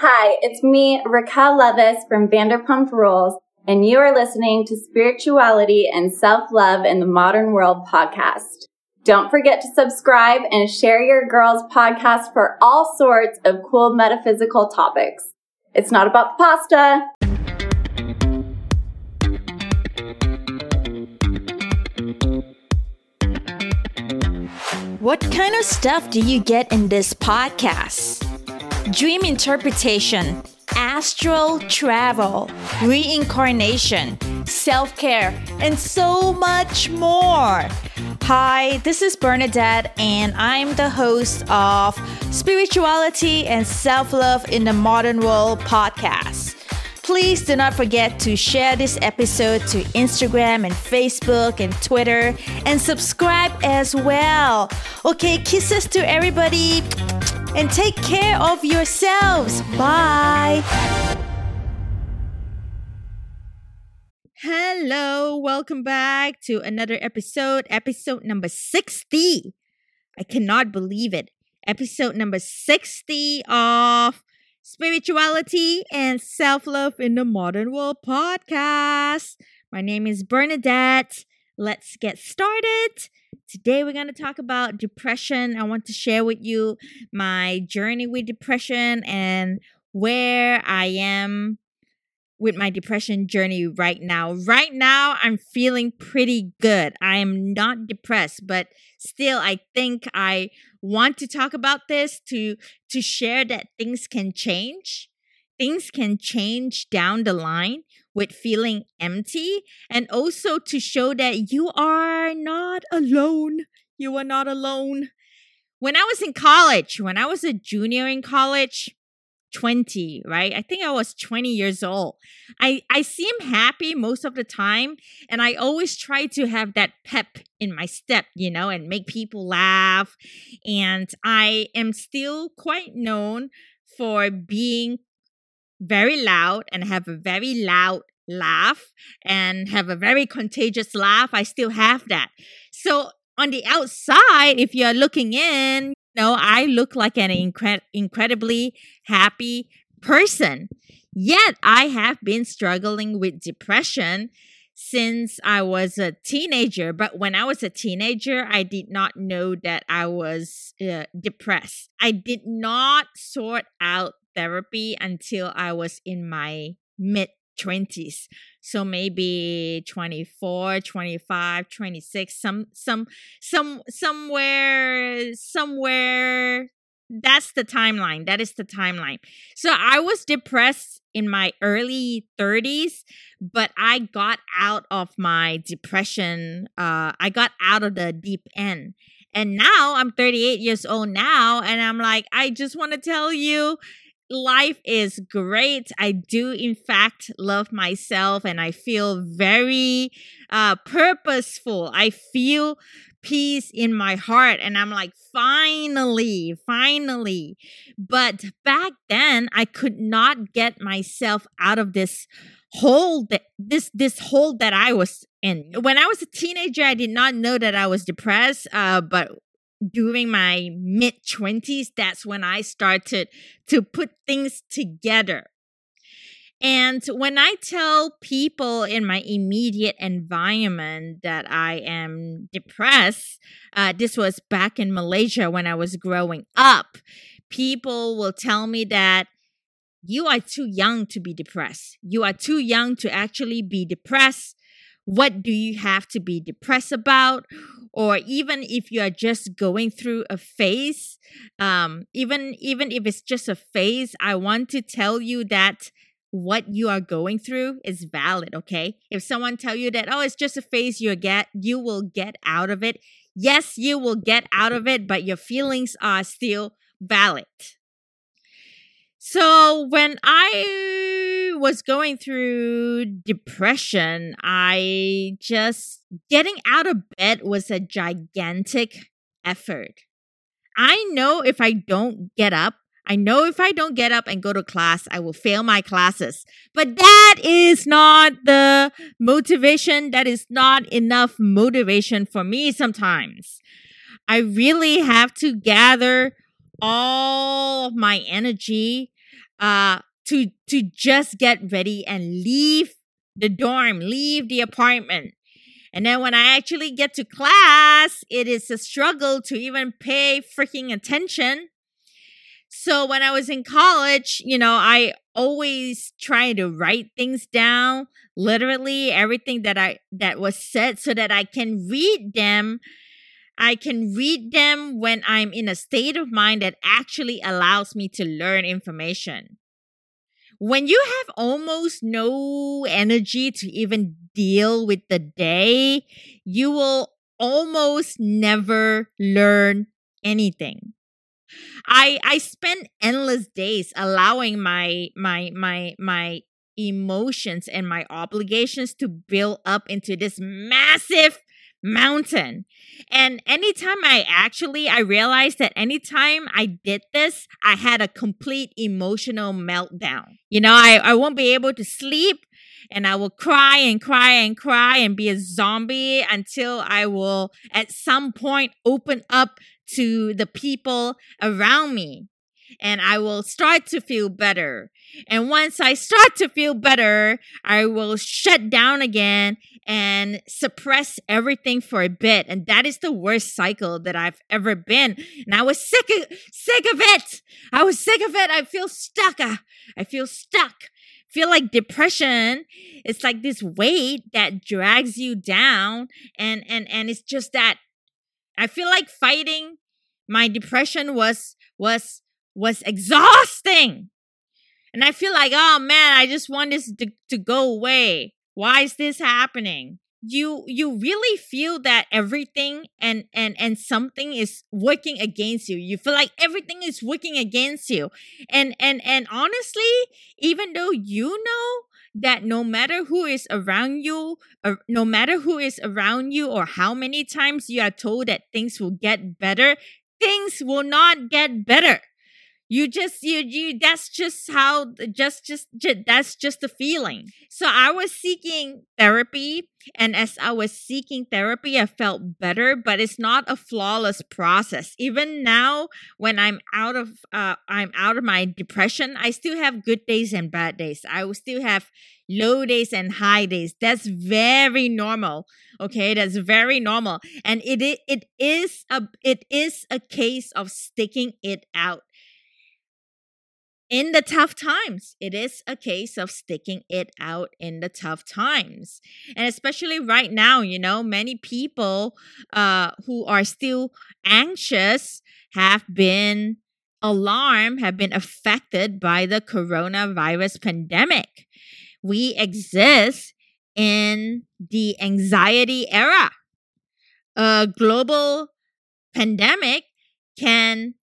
Hi, it's me, Raquel Leviss from Vanderpump Rules, and you are listening to Spirituality and Self Love in the Modern World podcast. Don't forget to subscribe and share your girls' podcast for all sorts of cool metaphysical topics. It's not about the pasta. What kind of stuff do you get in this podcast? Dream interpretation, astral travel, reincarnation, self care, and so much more. Hi, this is Bernadette, and I'm the host of Spirituality and Self Love in the Modern World podcast. Please do not forget to share this episode to Instagram and Facebook and Twitter and subscribe as well. Okay, kisses to everybody and take care of yourselves. Bye. Hello, welcome back to another episode, episode number 60. I cannot believe it. Episode number 60 of Spirituality and Self Love in the Modern World podcast. My name is Bernadette. Let's get started. Today, we're going to talk about depression. I want to share with you my journey with depression and where I am with my depression journey right now. Right now, I'm feeling pretty good. I am not depressed, but still, I think I want to talk about this to to share that things can change. Things can change down the line with feeling empty and also to show that you are not alone. You are not alone. When I was in college, when I was a junior in college, 20, right? I think I was 20 years old. I, I seem happy most of the time, and I always try to have that pep in my step, you know, and make people laugh. And I am still quite known for being very loud and have a very loud laugh and have a very contagious laugh. I still have that. So on the outside, if you're looking in, know, I look like an incre- incredibly happy person. Yet I have been struggling with depression since I was a teenager. But when I was a teenager, I did not know that I was uh, depressed. I did not sort out therapy until I was in my mid 20s so maybe 24 25 26 some some some somewhere somewhere that's the timeline that is the timeline. So i was depressed in my early 30s but i got out of my depression uh i got out of the deep end. And now i'm 38 years old now and i'm like i just want to tell you life is great. I do, in fact, love myself and I feel very uh, purposeful. I feel peace in my heart. And I'm like, finally, finally. But back then, I could not get myself out of this hole that this this hole that I was in. When I was a teenager, I did not know that I was depressed. Uh, but during my mid 20s, that's when I started to put things together. And when I tell people in my immediate environment that I am depressed, uh, this was back in Malaysia when I was growing up, people will tell me that you are too young to be depressed. You are too young to actually be depressed. What do you have to be depressed about? or even if you are just going through a phase um, even even if it's just a phase i want to tell you that what you are going through is valid okay if someone tell you that oh it's just a phase you get you will get out of it yes you will get out of it but your feelings are still valid so when I was going through depression, I just getting out of bed was a gigantic effort. I know if I don't get up, I know if I don't get up and go to class, I will fail my classes. But that is not the motivation. That is not enough motivation for me sometimes. I really have to gather all my energy uh to to just get ready and leave the dorm, leave the apartment. And then when I actually get to class, it is a struggle to even pay freaking attention. So when I was in college, you know, I always try to write things down, literally everything that I that was said so that I can read them. I can read them when I'm in a state of mind that actually allows me to learn information when you have almost no energy to even deal with the day, you will almost never learn anything. I I spend endless days allowing my my my my emotions and my obligations to build up into this massive mountain. And anytime I actually, I realized that anytime I did this, I had a complete emotional meltdown. You know, I, I won't be able to sleep and I will cry and cry and cry and be a zombie until I will at some point open up to the people around me and I will start to feel better. And once I start to feel better, I will shut down again and suppress everything for a bit. And that is the worst cycle that I've ever been. And I was sick of, sick of it. I was sick of it. I feel stuck. Ah, I feel stuck. Feel like depression it's like this weight that drags you down and and and it's just that I feel like fighting my depression was was was exhausting. And I feel like, oh man, I just want this to, to go away. Why is this happening? You you really feel that everything and and and something is working against you. You feel like everything is working against you. And and and honestly, even though you know that no matter who is around you, or no matter who is around you, or how many times you are told that things will get better, things will not get better you just you you that's just how just just, just that's just the feeling. So i was seeking therapy and as i was seeking therapy i felt better but it's not a flawless process. Even now when i'm out of uh i'm out of my depression i still have good days and bad days. I will still have low days and high days. That's very normal okay? That's very normal. And it it is a it is a case of sticking it out in the tough times. It is a case of sticking it out in the tough times. And especially right now, you know, many people uh, who are still anxious have been alarmed, have been affected by the coronavirus pandemic. We exist in the anxiety era. A global pandemic can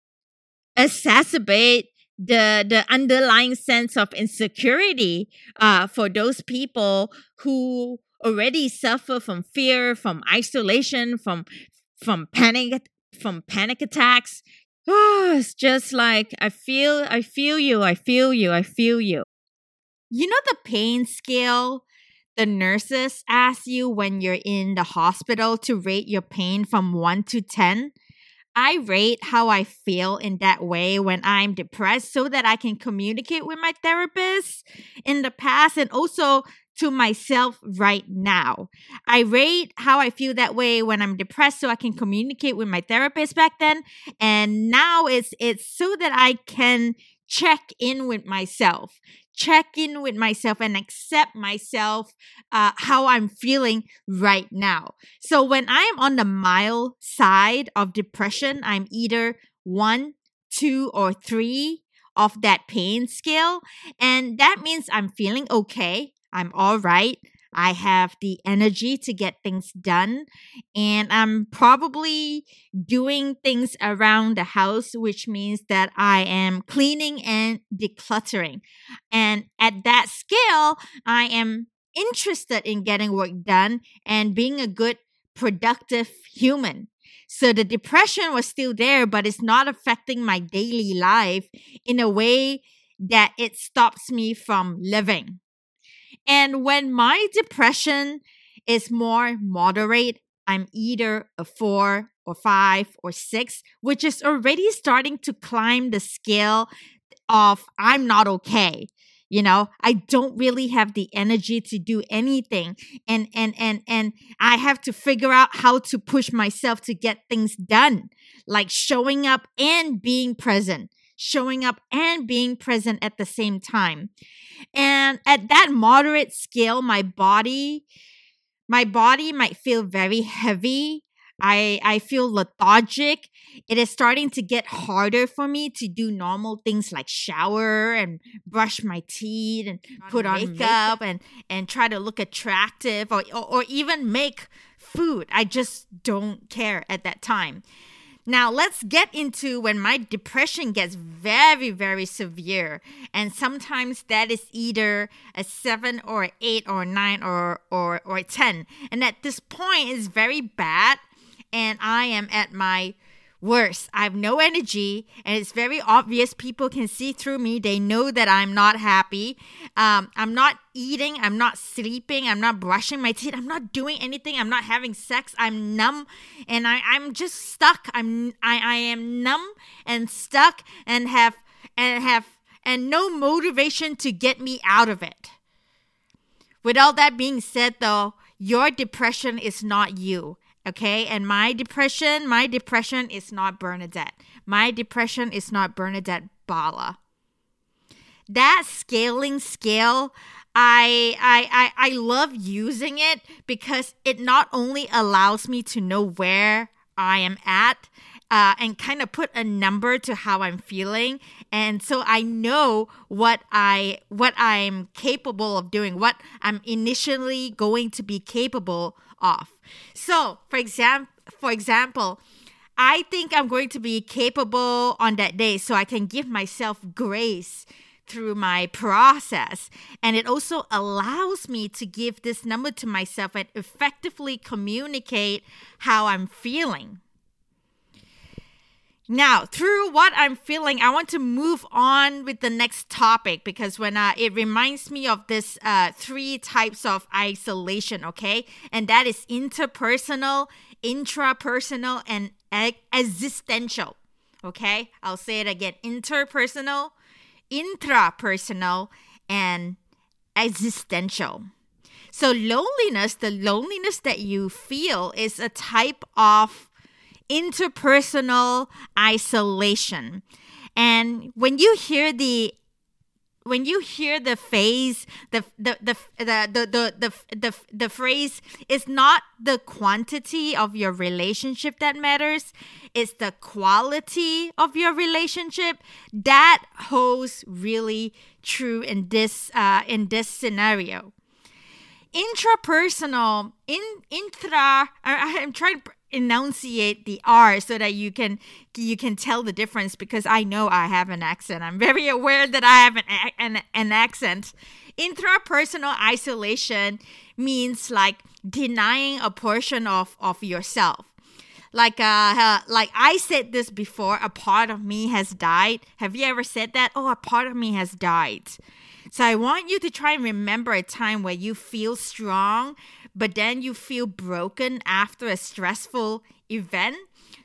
exacerbate the the underlying sense of insecurity uh, for those people who already suffer from fear, from isolation, from from panic from panic attacks. Oh, it's just like I feel I feel you, I feel you, I feel you. You know the pain scale the nurses ask you when you're in the hospital to rate your pain from 1 to 10? I rate how I feel in that way when I'm depressed so that I can communicate with my therapist in the past and also to myself right now. I rate how I feel that way when I'm depressed so I can communicate with my therapist back then and now it's it's so that I can check in with myself check in with myself and accept myself uh, how i'm feeling right now. So when i am on the mild side of depression i'm either one two or three of that pain scale and that means i'm feeling okay i'm all right I have the energy to get things done. And I'm probably doing things around the house, which means that I am cleaning and decluttering. And at that scale, I am interested in getting work done and being a good, productive human. So the depression was still there, but it's not affecting my daily life in a way that it stops me from living. And when my depression is more moderate, I'm either a four or five or six, which is already starting to climb the scale of I'm not okay you know? I don't really have the energy to do anything. And and and and i have to figure out how to push myself to get things done like showing up and being present showing up and being present at the same time and at that moderate scale my body my body might feel very heavy I I feel lethargic. It is starting to get harder for me to do normal things like shower and brush my teeth and put on makeup, makeup, and and try to look attractive or, or or even make food. I just don't care at that time. Now, let's get into when my depression gets very, very severe. And sometimes that is either a seven or eight or nine or, or, or 10. And at this point, it's very bad and I am at my worst. I have no energy, and it's very obvious. People can see through me. They know that I'm not happy. Um, I'm not eating. I'm not sleeping. I'm not brushing my teeth. I'm not doing anything. I'm not having sex. I'm numb, and I, I'm just stuck. I'm I, I am numb and stuck, and have and have and no motivation to get me out of it. With all that being said, though, your depression is not you. Okay. And my depression, my depression is not Bernadette. My depression is not Bernadette Bala. That scaling scale, I, I I I love using it because it not only allows me to know where I am at uh, and kind of put a number to how I'm feeling, and so I know what I what I'm capable of doing, what I'm initially going to be capable off. So, for example, for example, I think I'm going to be capable on that day so I can give myself grace through my process. And it also allows me to give this number to myself and effectively communicate how I'm feeling. Now, through what I'm feeling, I want to move on with the next topic because when uh, it reminds me of this uh, three types of isolation, okay? And that is interpersonal, intrapersonal, and existential, okay? I'll say it again interpersonal, intrapersonal, and existential. So, loneliness, the loneliness that you feel, is a type of interpersonal isolation. And when you hear the when you hear the phrase the the the the the the, the, the, phrase it's not the quantity of your relationship that matters it's the quality of your relationship that holds really true in this uh, in this scenario intrapersonal in intra i'm trying enunciate the R so that you can you can tell the difference because I know I have an accent. I'm very aware that I have an an, an accent. Intrapersonal isolation means like denying a portion of of yourself. Like uh, like I said this before, a part of me has died. Have you ever said that? Oh, a part of me has died. So I want you to try and remember a time where you feel strong, but then you feel broken after a stressful event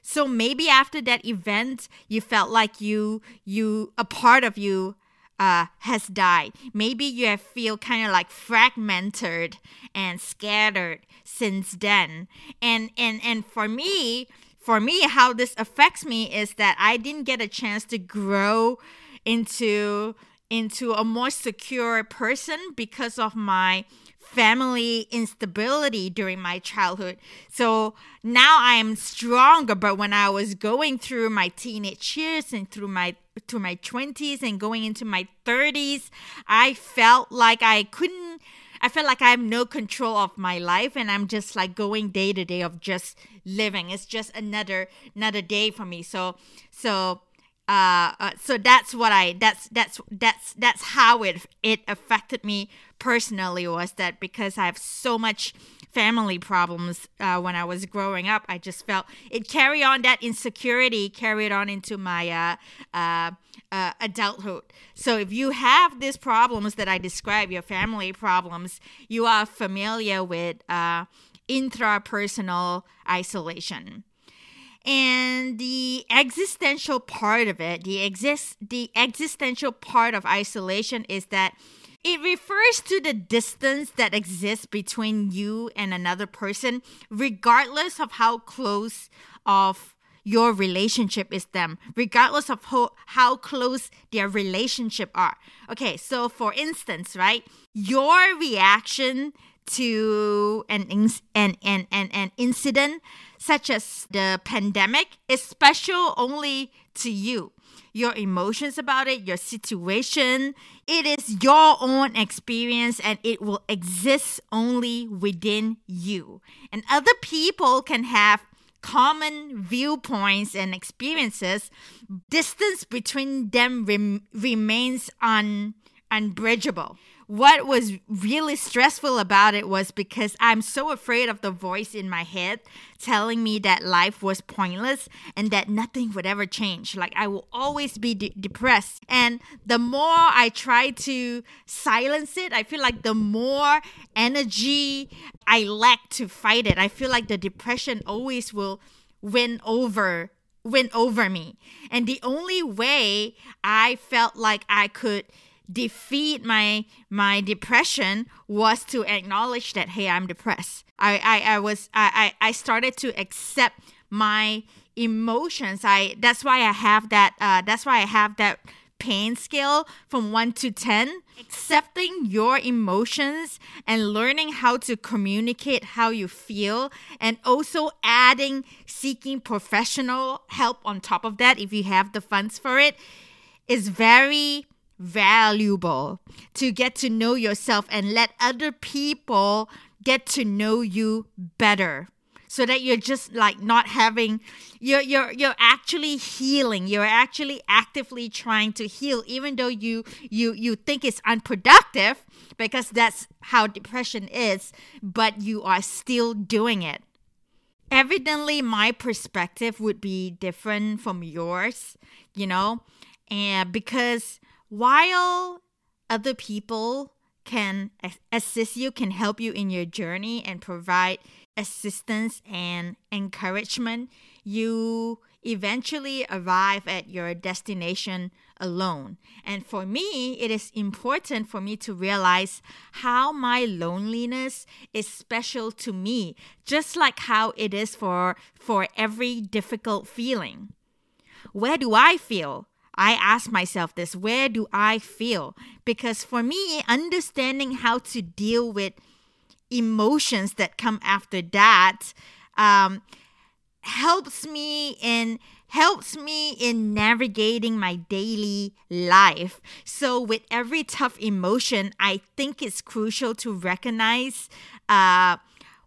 so maybe after that event you felt like you you a part of you uh, has died. Maybe you have feel kind of like fragmented and scattered since then. And and and for me, for me, how this affects me is that I didn't get a chance to grow into into a more secure person because of my family instability during my childhood. So now I am stronger. But when I was going through my teenage years and through my to my 20s and going into my 30s, I felt like I couldn't I felt like I have no control of my life and I'm just like going day to day of just living. It's just another another day for me. So so uh, uh, so that's what I that's that's that's that's how it it affected me personally was that because I have so much family problems uh, when I was growing up, I just felt it carried on that insecurity carried on into my uh, uh, adulthood. So if you have these problems that I describe, your family problems, you are familiar with intrapersonal isolation. And the existential part of it the exist the existential part of isolation is that it refers to the distance that exists between you and another person regardless of how close of your relationship is them regardless of how, how close their relationship are. Okay so for instance right your reaction to an, an, an, an, an incident such as the pandemic is special only to you. Your emotions about it, your situation, it is your own experience and it will exist only within you. And other people can have common viewpoints and experiences. Distance between them rem- remains un- unbridgeable what was really stressful about it was because I'm so afraid of the voice in my head telling me that life was pointless and that nothing would ever change. Like I will always be de- depressed. And the more I try to silence it, I feel like the more energy I lack to fight it. I feel like the depression always will win over win over me. And the only way I felt like I could defeat my my depression was to acknowledge that hey i'm depressed. I i, I was I, I started to accept my emotions. I that's why i have that uh, that's why i have that pain scale from 1 to 10 accepting your emotions and learning how to communicate how you feel and also adding seeking professional help on top of that if you have the funds for it is very valuable to get to know yourself and let other people get to know you better so that you're just like not having you're you're you're actually healing. You're actually actively trying to heal even though you you you think it's unproductive because that's how depression is but you are still doing it. Evidently my perspective would be different from yours you know and because while other people can assist you, can help you in your journey and provide assistance and encouragement, you eventually arrive at your destination alone. And for me, it is important for me to realize how my loneliness is special to me, just like how it is for for every difficult feeling. Where do I feel? I ask myself this where do I feel? Because for me, understanding how to deal with emotions that come after that um, helps me in helps me in navigating my daily life. So with every tough emotion, I think it's crucial to recognize uh,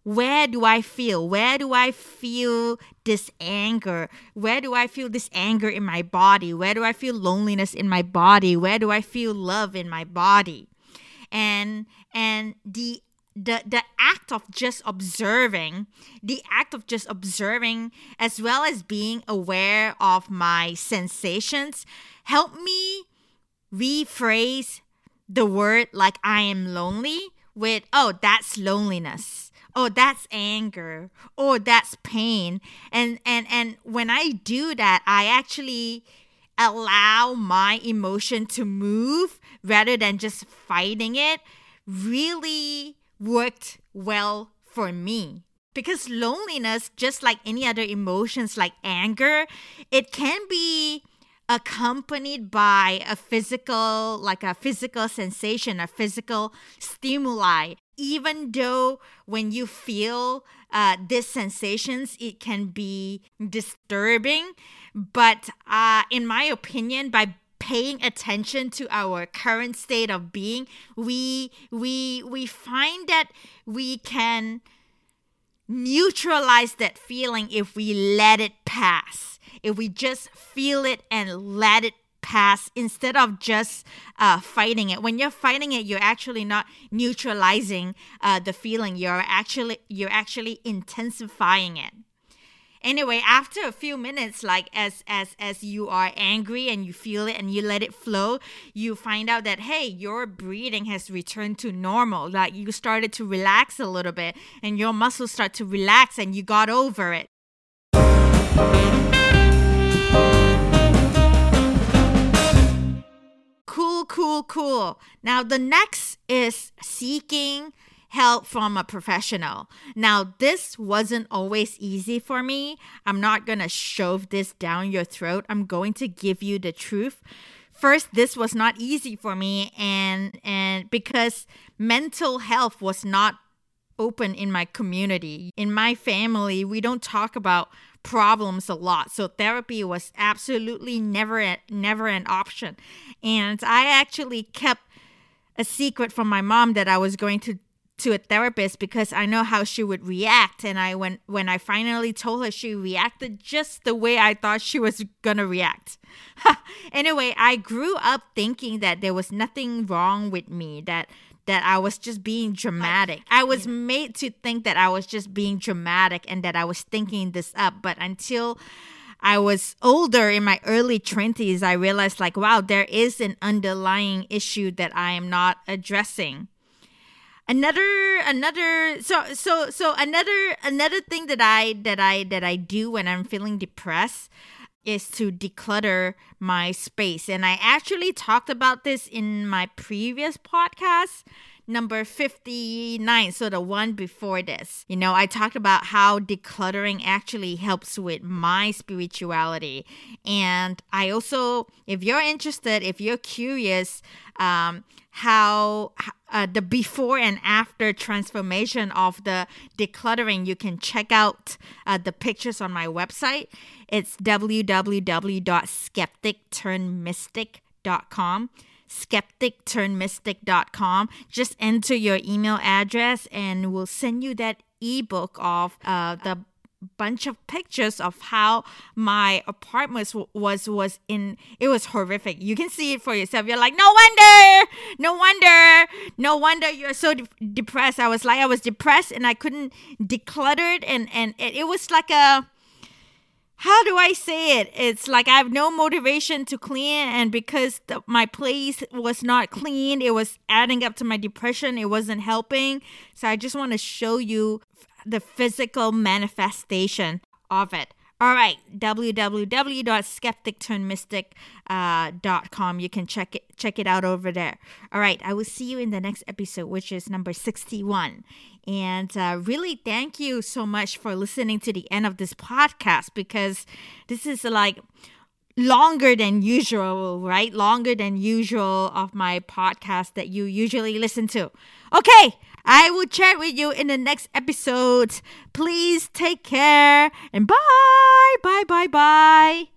where do I feel? Where do I feel this anger? Where do I feel this anger in my body? Where do I feel loneliness in my body? Where do I feel love in my body? And and the the the act of just observing, the act of just observing as well as being aware of my sensations help me rephrase the word like I am lonely with oh that's loneliness oh that's anger. Oh that's pain. And and and when i do that i actually allow my emotion to move rather than just fighting it really worked well for me. Because loneliness just like any other emotions like anger it can be accompanied by a physical like a physical sensation a physical stimuli even though when you feel uh, these sensations, it can be disturbing. But uh, in my opinion, by paying attention to our current state of being, we we we find that we can neutralize that feeling if we let it pass. If we just feel it and let it pass instead of just uh, fighting it. When you're fighting it, you're actually not neutralizing uh, the feeling. You're actually you're actually intensifying it. Anyway, after a few minutes, like as as as you are angry and you feel it and you let it flow, you find out that hey, your breathing has returned to normal. Like you started to relax a little bit, and your muscles start to relax, and you got over it. Cool, cool, cool. Now, the next is seeking help from a professional. Now, this wasn't always easy for me. I'm not going to shove this down your throat. I'm going to give you the truth. First, this was not easy for me and and because mental health was not open in my community. In my family, we don't talk about problems a lot. So therapy was absolutely never never an option. And I actually kept a secret from my mom that I was going to to a therapist because I know how she would react and I when when I finally told her she reacted just the way I thought she was going to react. anyway, I grew up thinking that there was nothing wrong with me that that I was just being dramatic. I was made to think that I was just being dramatic and that I was thinking this up, but until I was older in my early 20s, I realized like wow, there is an underlying issue that I am not addressing another another so so so another another thing that i that i that i do when i'm feeling depressed is to declutter my space. And i actually talked about this in my previous podcast number 59 so the one before this. You know i talked about how decluttering actually helps with my spirituality. And i also if you're interested if you're curious um, how uh, the before and after transformation of the decluttering you can check out uh, the pictures on my website it's www.skepticturnmystic.com skepticturnmystic.com. just enter your email address and we'll send you that ebook of uh, the bunch of pictures of how my apartment was was in it was horrific you can see it for yourself you're like no wonder no wonder no wonder you're so de- depressed i was like i was depressed and i couldn't declutter it and and it, it was like a how do I say it? It's like I have no motivation to clean, and because the, my place was not clean, it was adding up to my depression. It wasn't helping. So I just want to show you the physical manifestation of it. All right, www.skeptic-mystic.com. You can check it check it out over there. All right, I will see you in the next episode, which is number 61. And uh, really, thank you so much for listening to the end of this podcast because this is like longer than usual, right? Longer than usual of my podcast that you usually listen to. Okay, I will chat with you in the next episode. Please take care and bye, bye, bye, bye.